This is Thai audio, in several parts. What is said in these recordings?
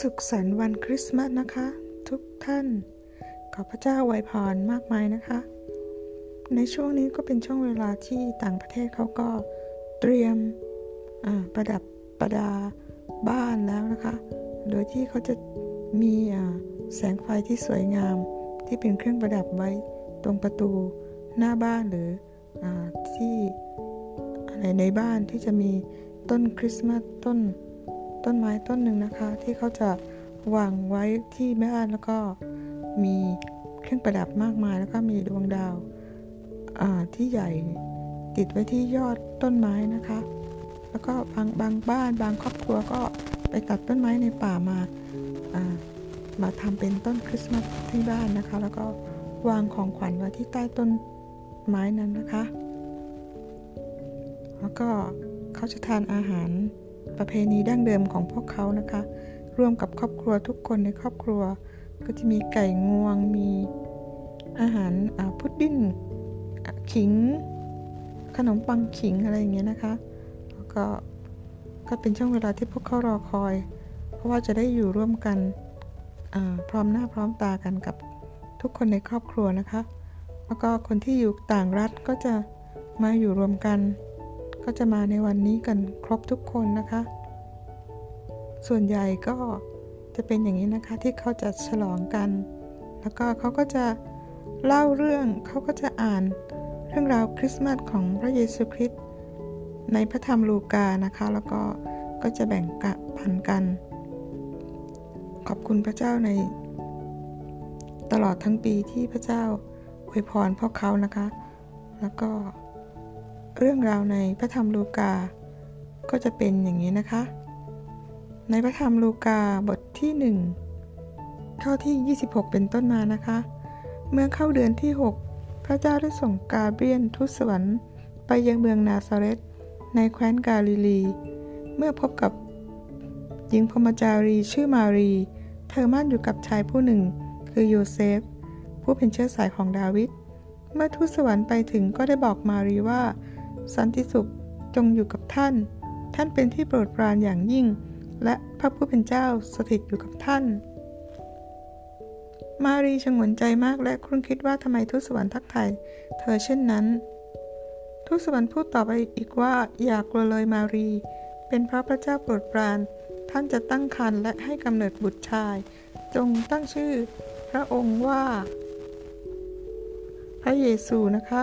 สุขสันต์วันคริสต์มาสนะคะ ทุกท่าน ขอพระเจ้าไวยพรมากมายนะคะ ในช่วงนี้ก็เป็นช่วงเวลาที่ต่างประเทศเขาก็เตรียมประดับประดาบ้านแล้วนะคะ โดยที่เขาจะมีแสงไฟที่สวยงาม ที่เป็นเครื่องประดับไว้ตรงประตูหน้าบ้านหรืออที่อะไรในบ้านที่จะมีต้นคริสต์มาสต้น ต้นไม้ต้นหนึ่งนะคะ ที่เขาจะวางไว้ที่แม่บ้านแล้วก็มีเครื่องประดับมากมาย แล้วก็มีดวงดาวที่ใหญ่ติดไว้ที่ยอดต้นไม้นะคะ แล้วก็บางบางบ้านบางครอบครัวก็ไปตัดต้นไม้ในป่ามามาทำเป็นต้นคริสต์มาสที่บ้านนะคะ แล้วก็วางของขวัญไว้ที่ใต้ต้นไม้นั้นนะคะ แล้วก็เขาจะทานอาหาร ประเพณีดั้งเดิมของพวกเขานะคะ ร่วมกับครอบครัวทุกคนในครอบครัว ก็จะมีไก่งวง มีอาหารพุดดิ้งขิง ขนมปังขิงอะไรอย่างเงี้ยนะคะแล้วก็ก็เป็นช่วงเวลาที่พวกเขารอคอย เพราะว่าจะได้อยู่ร่วมกันพร้อมหน้าพร้อมตากันกับทุกคนในครอบครัวนะคะ แล้วก็คนที่อยู่ต่างรัฐก็จะมาอยู่รวมกัน ก็จะมาในวันนี้กันครบทุกคนนะคะ ส่วนใหญ่ก็จะเป็นอย่างนี้นะคะที่เขาจะฉลองกัน แล้วก็เขาก็จะเล่าเรื่องเขาก็จะอ่านเรื่องราวคริสต์มาสของพระเยซูคริสต์ในพระธรรมลูกานะคะ แล้วก็ก็จะแบ่งกะปันกัน ขอบคุณพระเจ้าใน ตลอดทั้งปีที่พระเจ้าอวยพรพวกเขานะคะ แล้วก็ เรื่องราวในพระธรรมลูกา ก็จะเป็นอย่างนี้นะคะ ในพระธรรมลูกาบทที่ 1 ข้อที่ 26 เป็นต้นมานะคะ เมื่อเข้าเดือนที่ 6 พระเจ้าได้ส่งกาเบรียนทูตสวรรค์ไปยังเมืองนาซาเรตในแคว้นกาลิลี เมื่อพบกับหญิงพมจารีชื่อมารี เธอมั่นอยู่กับชายผู้หนึ่ง คือโยเซฟ ผู้เป็นเชื้อสายของดาวิด เมื่อทูตสวรรค์ไปถึงก็ได้บอกมารีว่า สันติสุขจงอยู่กับท่าน ท่านเป็นที่โปรดปรานอย่างยิ่ง และพระผู้เป็นเจ้าสถิตอยู่กับท่าน มารีชงนใจมากและครุ่นคิดว่าทำไมทูตสวรรค์ทักทายเธอเช่นนั้นทูตสวรรค์พูดต่อไปอีกว่าอย่ากลัวเลยมารี เป็นเพราะพระเจ้าโปรดปราน ท่านจะตั้งครรภ์และให้กำเนิดบุตรชาย จงตั้งชื่อ พระองค์ว่า พระเยซูนะคะ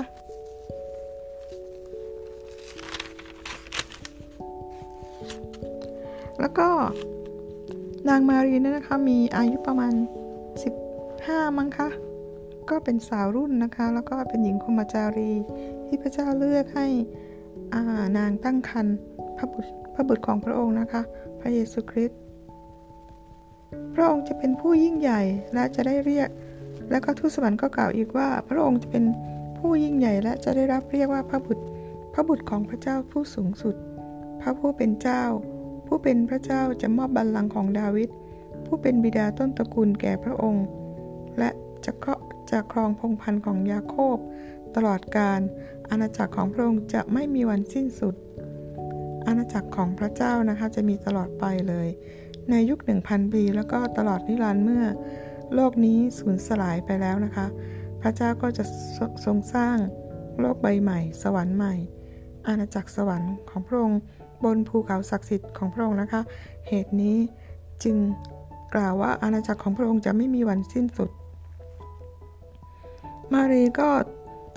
แล้วก็นางมารีเนี่ยนะคะมีอายุประมาณ 15 มั้งคะก็เป็นสาวรุ่นนะคะ แล้วก็เป็นหญิงคมจารีที่พระเจ้าเลือกให้นางตั้งครรภ์พระบุตรพระบุตรของพระองค์นะคะ พระเยซูคริสต์พระองค์จะเป็นผู้ยิ่งใหญ่และจะได้เรียก แล้วก็ทูตสวรรค์ก็กล่าวอีกว่า พระองค์จะเป็นผู้ยิ่งใหญ่และจะได้รับเรียกว่าพระบุตร พระบุตรของพระเจ้าผู้สูงสุด พระผู้เป็นเจ้า ผู้เป็นพระเจ้าจะมอบบัลลังก์ของดาวิดผู้เป็นบิดาต้นตระกูลแก่พระองค์ และจะเคาะจะครองพงพันธ์ของยาโคบ ตลอดการอาณาจักรของพระองค์จะไม่มีวันสิ้นสุด อาณาจักรของพระเจ้านะคะจะมีตลอดไปเลย ในยุคหนึ่งพันปี แล้วก็ตลอดนิรันดร์เมื่อ โลกนี้สูญสลายไปแล้วนะคะ พระเจ้าก็จะทรงสร้างโลกใบใหม่ สวรรค์ใหม่ อาณาจักรสวรรค์ของพระองค์ บนภูเขาศักดิ์สิทธิ์ของพระองค์นะคะ เหตุนี้จึงกล่าวว่าอาณาจักรของพระองค์จะไม่มีวันสิ้นสุด มารีก็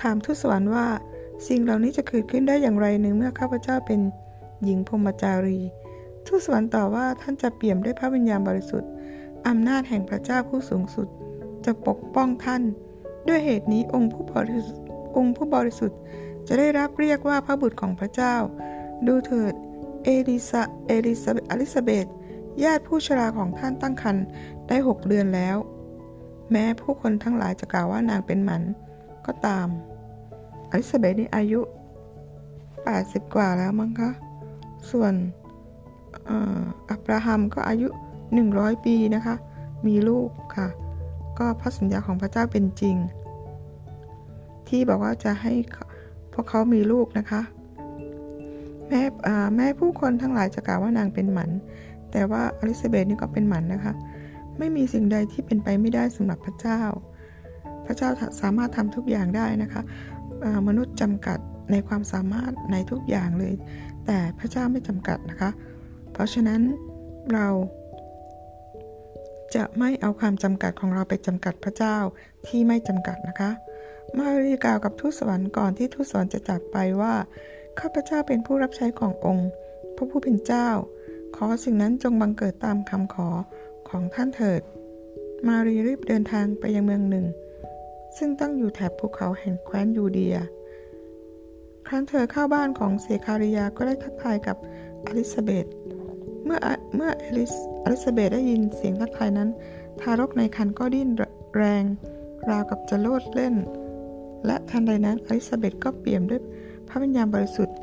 ถามทูตสวรรค์ว่า สิ่งเหล่านี้จะเกิดขึ้นได้อย่างไรหนึ่งเมื่อข้าพเจ้าเป็นหญิงพรมจารีทูตสวรรค์ตอบว่าท่านจะเปี่ยมด้วยพระวิญญาณบริสุทธิ์อำนาจแห่งพระเจ้าผู้สูงสุด จะปกป้องท่าน ด้วยเหตุนี้องค์ผู้บริสุทธิ์องค์ผู้บริสุทธิ์จะได้รับเรียกว่าพระบุตรของพระเจ้า ดูเถิด เอลิซาเอลิซาอลิซาเบธญาติผู้ชราของท่านตั้งครรภ์ได้หกเดือนแล้ว แม้ผู้คนทั้งหลายจะกล่าวว่านางเป็นหมันก็ตาม อลิซาเบธนี่อายุ 80 กว่าแล้วมั้งคะ ส่วนอับราฮัมก็อายุ 100 ปีนะคะ มีลูกค่ะ ก็พระสัญญาของพระเจ้าเป็นจริง ที่บอกว่าจะให้พวกเขามีลูกนะคะ แม้แม้ผู้คนทั้งหลายจะกล่าวว่านางเป็นหมัน แต่ว่าอลิซาเบธนี่ก็เป็นหมันนะคะ ไม่มีสิ่งใดที่เป็นไปไม่ได้สำหรับพระเจ้า พระเจ้าสามารถทำทุกอย่างได้นะคะมนุษย์จำกัดในความสามารถในทุกอย่างเลย แต่พระเจ้าไม่จำกัดนะคะ เพราะฉะนั้นเราจะไม่เอาความจำกัดของเราไปจำกัดพระเจ้าที่ไม่จำกัดนะคะ มารีกล่าวกับทูตสวรรค์ก่อนที่ทูตสวรรค์จะจากไปว่า ข้าพเจ้าเป็นผู้รับใช้ขององค์ พระผู้เป็นเจ้า ขอสิ่งนั้นจงบังเกิดตามคำขอของท่านเถิด มารีรีบเดินทางไปยังเมืองหนึ่ง ซึ่งตั้งอยู่แถบภูเขาแห่งแคว้นยูเดีย ครั้นเธอเข้าบ้านของเซคาริยาก็ได้ทักทายกับอลิซาเบธเมื่อเมื่ออลิสอลิซาเบธได้ยินเสียงทักทายนั้น ทารกในครรภ์ก็ดิ้นแรง ราวกับจะโลดเล่น และทันใดนั้นอลิซาเบธก็เปี่ยมด้วย พระวิญญาณบริสุทธิ์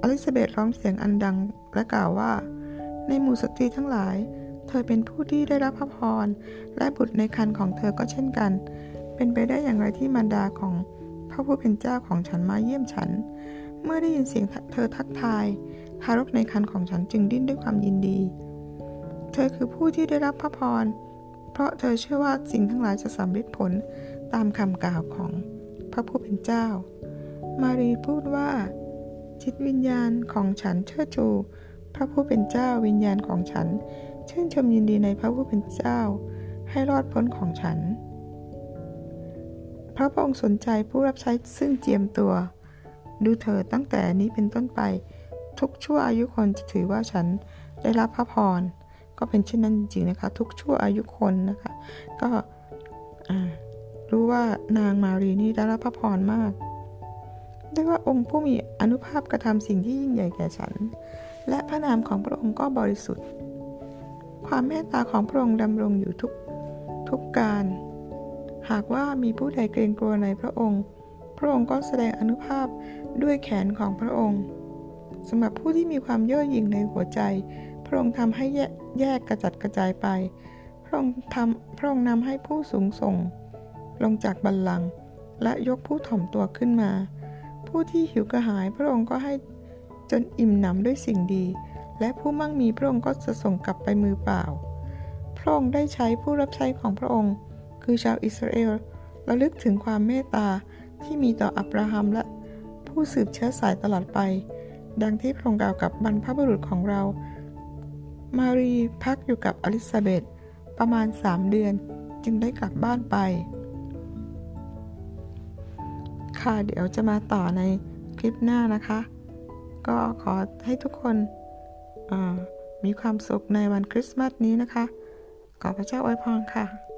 อลิซาเบธร้องเสียงอันดังและกล่าวว่า ในหมู่สตรีทั้งหลาย เธอเป็นผู้ที่ได้รับพระพร และบุตรในครรภ์ของเธอก็เช่นกัน เป็นไปได้อย่างไรที่มารดาของพระผู้เป็นเจ้าของฉันมาเยี่ยมฉัน เมื่อได้ยินเสียงเธอทักทาย ทารกในครรภ์ของฉันจึงดิ้นด้วยความยินดี เธอคือผู้ที่ได้รับพระพร เพราะเธอเชื่อว่าสิ่งทั้งหลายจะสำเร็จผลตามคำกล่าวของพระผู้เป็นเจ้า มารีพูดว่า จิตวิญญาณของฉันเชิดชู พระผู้เป็นเจ้าวิญญาณของฉัน ชื่นชมยินดีในพระผู้เป็นเจ้า ให้รอดพ้นของฉัน พระองค์สนใจผู้รับใช้ซึ่งเจียมตัว ดูเถิดตั้งแต่นี้เป็นต้นไป ทุกชั่วอายุคนจะถือว่าฉันได้รับพระพร ก็เป็นเช่นนั้นจริงๆนะคะ ทุกชั่วอายุคนนะคะ ก็รู้ว่านางมารีนี่ได้รับพระพรมาก ได้ว่าองค์ผู้มีอนุภาพกระทำสิ่งที่ยิ่งใหญ่แก่ฉัน และพระนามของพระองค์ก็บริสุทธิ์ ความเมตตาของพระองค์ดำรงอยู่ทุกทุกการ หากว่ามีผู้ใดเกรงกลัวในพระองค์ พระองค์ก็แสดงอนุภาพด้วยแขนของพระองค์สำหรับผู้ที่มีความเย่อหยิ่งในหัวใจ พระองค์ทำให้แยกกระจัดกระจายไป พระองค์ทำพระองค์นำให้ผู้สูงส่ง ลงจากบัลลังก์และยกผู้ถ่อมตัวขึ้นมา ผู้ที่หิวกระหายพระองค์ก็ให้จนอิ่มหนำด้วยสิ่งดี และผู้มั่งมีพระองค์ก็จะส่งกลับไปมือเปล่า พระองค์ได้ใช้ผู้รับใช้ของพระองค์ คือชาวอิสราเอลระลึกถึงความเมตตาที่มีต่ออับราฮัมและผู้สืบเชื้อสายตลอดไป ดังที่พระองค์กล่าวกับบรรพบุรุษของเรา มารีพักอยู่กับอลิซาเบธประมาณ3เดือนจึงได้กลับบ้านไป ค่ะ เดี๋ยวจะมาต่อในคลิปหน้านะคะ ก็ขอให้ทุกคนมีความสุขในวันคริสต์มาสนี้นะคะ ขอพระเจ้าอวยพรค่ะ